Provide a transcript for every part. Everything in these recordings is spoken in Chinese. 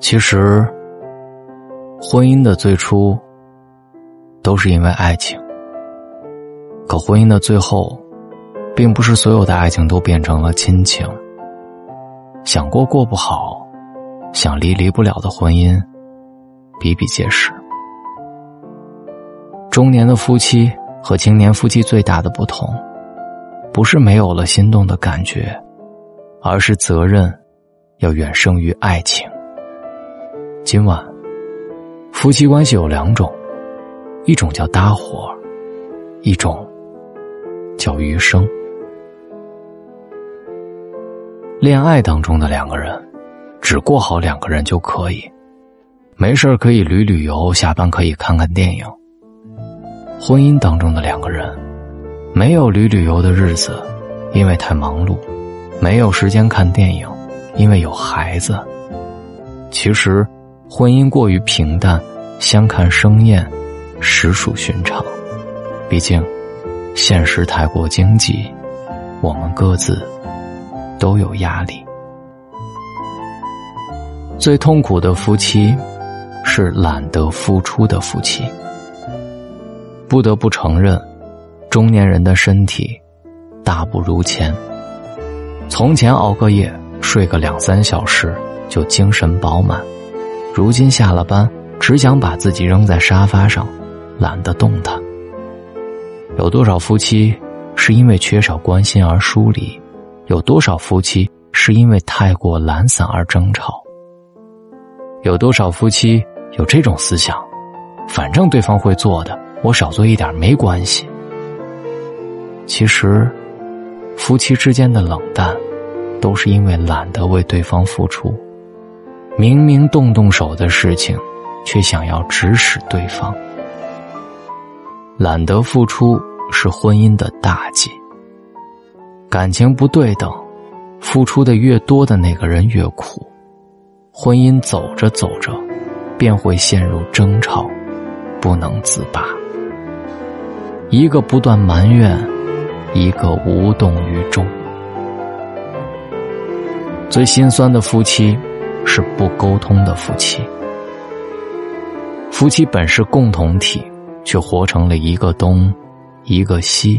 其实，婚姻的最初都是因为爱情，可婚姻的最后，并不是所有的爱情都变成了亲情。想过过不好，想离离不了的婚姻，比比皆是。中年的夫妻和青年夫妻最大的不同，不是没有了心动的感觉，而是责任要远胜于爱情。今晚，夫妻关系有两种，一种叫搭伙，一种叫余生。恋爱当中的两个人，只过好两个人就可以，没事可以旅旅游，下班可以看看电影。婚姻当中的两个人，没有旅旅游的日子，因为太忙碌；没有时间看电影，因为有孩子。其实。婚姻过于平淡，相看生厌，实属寻常。毕竟，现实太过经济，我们各自都有压力。最痛苦的夫妻，是懒得付出的夫妻。不得不承认，中年人的身体大不如前。从前熬个夜，睡个两三小时，就精神饱满。如今下了班，只想把自己扔在沙发上，懒得动弹。有多少夫妻是因为缺少关心而疏离？有多少夫妻是因为太过懒散而争吵？有多少夫妻有这种思想：反正对方会做的，我少做一点没关系。其实，夫妻之间的冷淡，都是因为懒得为对方付出。明明动动手的事情，却想要指使对方。懒得付出是婚姻的大忌。感情不对等，付出的越多的那个人越苦，婚姻走着走着，便会陷入争吵，不能自拔。一个不断埋怨，一个无动于衷。最心酸的夫妻。是不沟通的夫妻，夫妻本是共同体，却活成了一个东，一个西；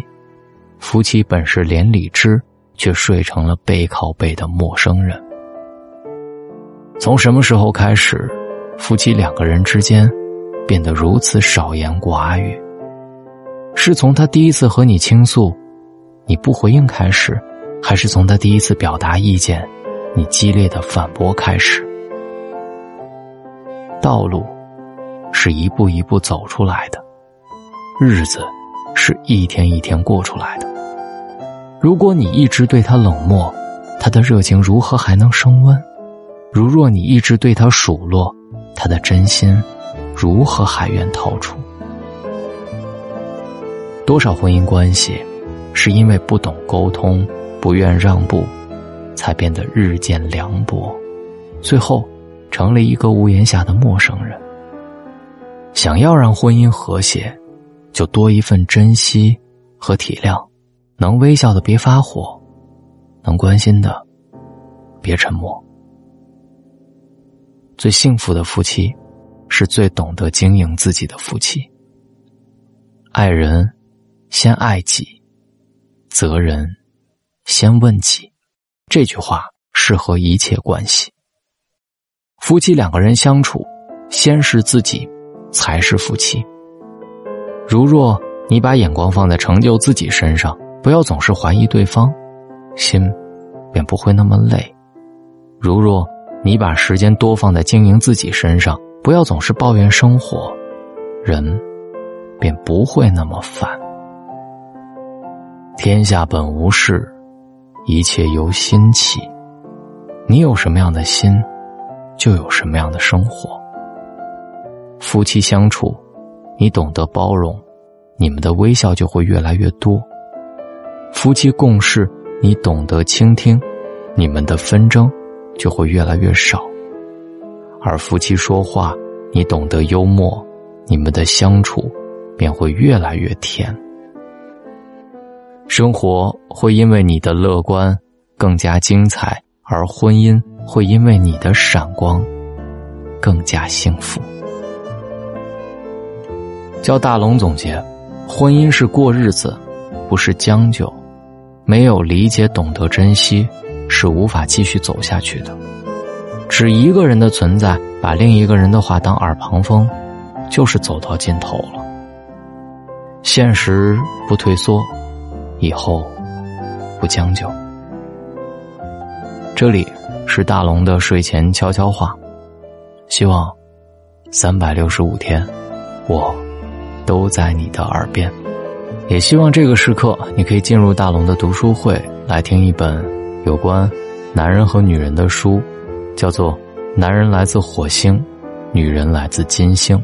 夫妻本是连理枝，却睡成了背靠背的陌生人。从什么时候开始，夫妻两个人之间变得如此少言寡语？是从他第一次和你倾诉，你不回应开始，还是从他第一次表达意见？你激烈的反驳开始，道路是一步一步走出来的，日子是一天一天过出来的。如果你一直对他冷漠，他的热情如何还能升温？如若你一直对他数落，他的真心如何还愿掏出？多少婚姻关系是因为不懂沟通，不愿让步？才变得日渐凉薄，最后成了一个屋檐下的陌生人。想要让婚姻和谐，就多一份珍惜和体谅，能微笑的别发火，能关心的别沉默。最幸福的夫妻，是最懂得经营自己的夫妻。爱人先爱己，责人先问己。这句话适合一切关系。夫妻两个人相处，先是自己，才是夫妻。如若你把眼光放在成就自己身上，不要总是怀疑对方，心便不会那么累；如若你把时间多放在经营自己身上，不要总是抱怨生活，人便不会那么烦。天下本无事。一切由心起，你有什么样的心，就有什么样的生活。夫妻相处，你懂得包容，你们的微笑就会越来越多；夫妻共事，你懂得倾听，你们的纷争就会越来越少；而夫妻说话，你懂得幽默，你们的相处便会越来越甜。生活会因为你的乐观更加精彩，而婚姻会因为你的闪光更加幸福。叫大龙总结：婚姻是过日子，不是将就。没有理解、懂得珍惜，是无法继续走下去的。只一个人的存在，把另一个人的话当耳旁风，就是走到尽头了。现实不退缩，以后不将就。这里是大龙的睡前悄悄话，希望三百六十五天，我都在你的耳边。也希望这个时刻，你可以进入大龙的读书会，来听一本有关男人和女人的书，叫做《男人来自火星，女人来自金星》。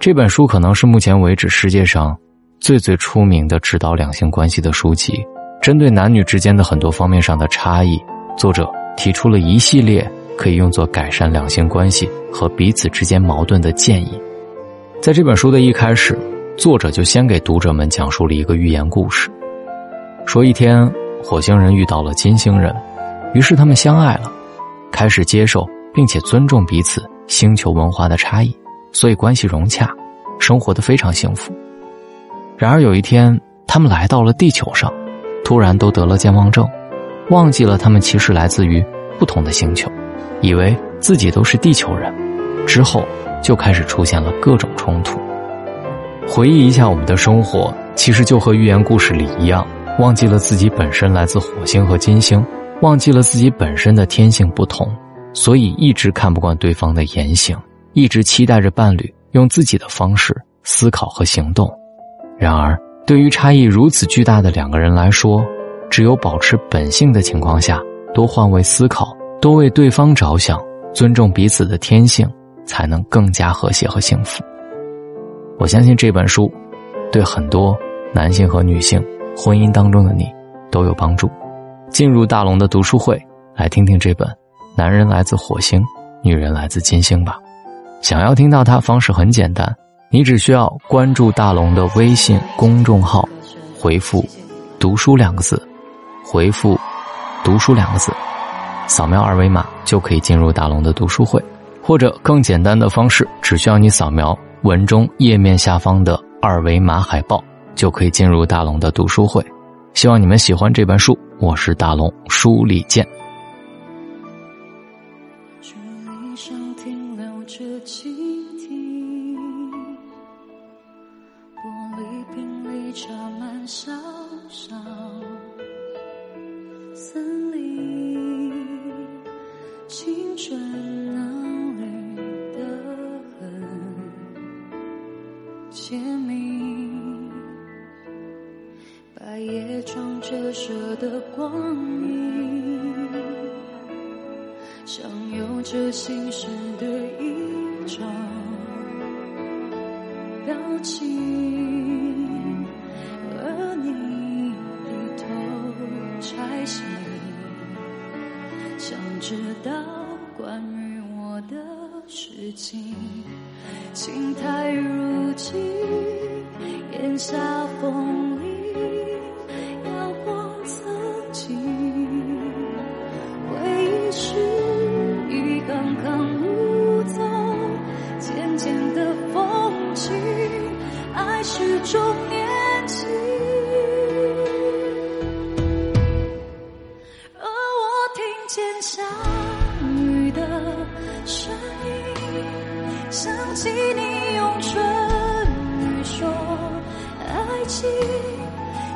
这本书可能是目前为止世界上最最出名的指导两性关系的书籍。针对男女之间的很多方面上的差异，作者提出了一系列可以用作改善两性关系和彼此之间矛盾的建议。在这本书的一开始。作者就先给读者们讲述了一个寓言故事，说一天火星人遇到了金星人，于是他们相爱了，开始接受并且尊重彼此星球文化的差异，所以关系融洽，生活的非常幸福。然而有一天，他们来到了地球上，突然都得了健忘症，忘记了他们其实来自于不同的星球，以为自己都是地球人，之后就开始出现了各种冲突。回忆一下我们的生活，其实就和寓言故事里一样，忘记了自己本身来自火星和金星，忘记了自己本身的天性不同，所以一直看不惯对方的言行，一直期待着伴侣用自己的方式思考和行动。然而，对于差异如此巨大的两个人来说，只有保持本性的情况下，多换位思考，多为对方着想，尊重彼此的天性，才能更加和谐和幸福。我相信这本书，对很多男性和女性婚姻当中的你都有帮助。进入大龙的读书会，来听听这本《男人来自火星，女人来自金星》吧。想要听到它，方式很简单，你只需要关注大龙的微信公众号，回复“读书”两个字，回复“读书”两个字，扫描二维码就可以进入大龙的读书会。或者更简单的方式，只需要你扫描。文中页面下方的二维码海报就可以进入大龙的读书会，希望你们喜欢这本书。我是大龙，书里见。签名，百叶窗折射的光影，像有着心事的一张表情，而你低头拆信，想知道关于我的至今，情态如镜，檐下风铃。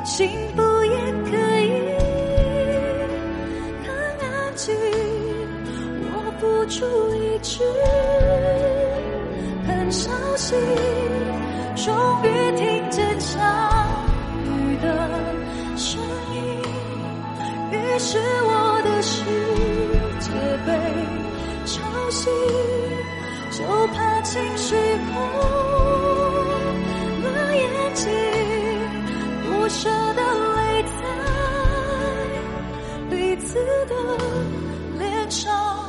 幸福也可以很安静。我付出一直很伤心，终于听见下雨的声音，于是我的世界被吵醒。就怕情绪空。的这个猎场。